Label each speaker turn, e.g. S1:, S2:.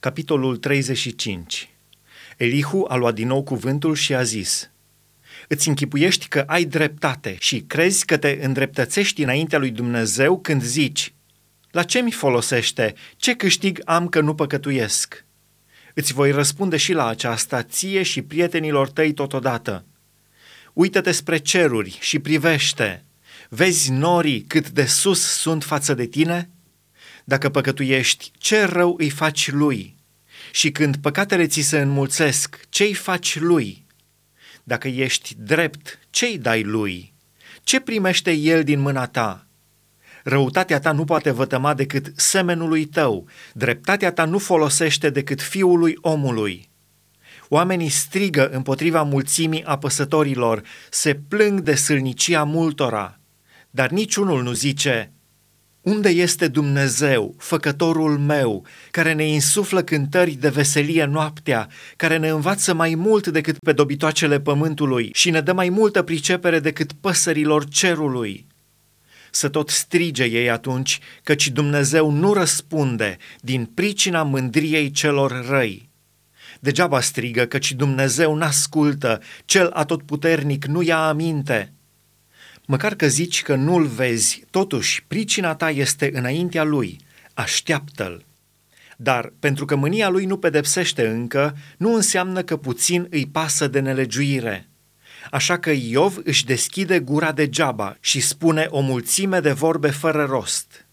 S1: Capitolul 35 Elihu a luat din nou cuvântul și a zis Îți închipuiești că ai dreptate și crezi că te îndreptățești înaintea lui Dumnezeu când zici La ce mi folosește? Ce câștig am că nu păcătuiesc? Îți voi răspunde și la aceasta ție și prietenilor tăi totodată. Uită-te spre ceruri și privește. Vezi norii cât de sus sunt față de tine? Dacă păcătuiești, ce rău îi faci lui? Și când păcatele ți se înmulțesc, ce-i faci lui? Dacă ești drept, ce-i dai lui? Ce primește el din mâna ta? Răutatea ta nu poate vătăma decât semenului tău, dreptatea ta nu folosește decât fiului omului. Oamenii strigă împotriva mulțimii apăsătorilor, se plâng de sâlnicia multora, dar niciunul nu zice, unde este Dumnezeu, făcătorul meu, care ne insuflă cântări de veselie noaptea, care ne învață mai mult decât pe dobitoacele pământului și ne dă mai multă pricepere decât păsărilor cerului? Să tot strige ei atunci, căci Dumnezeu nu răspunde din pricina mândriei celor răi. Degeaba strigă, căci Dumnezeu n-ascultă, cel atotputernic nu ia aminte – Măcar că zici că nu-l vezi, totuși pricina ta este înaintea lui, așteaptă-l. Dar pentru că mânia lui nu pedepsește încă, nu înseamnă că puțin îi pasă de nelegiuire. Așa că Iov își deschide gura degeaba și spune o mulțime de vorbe fără rost.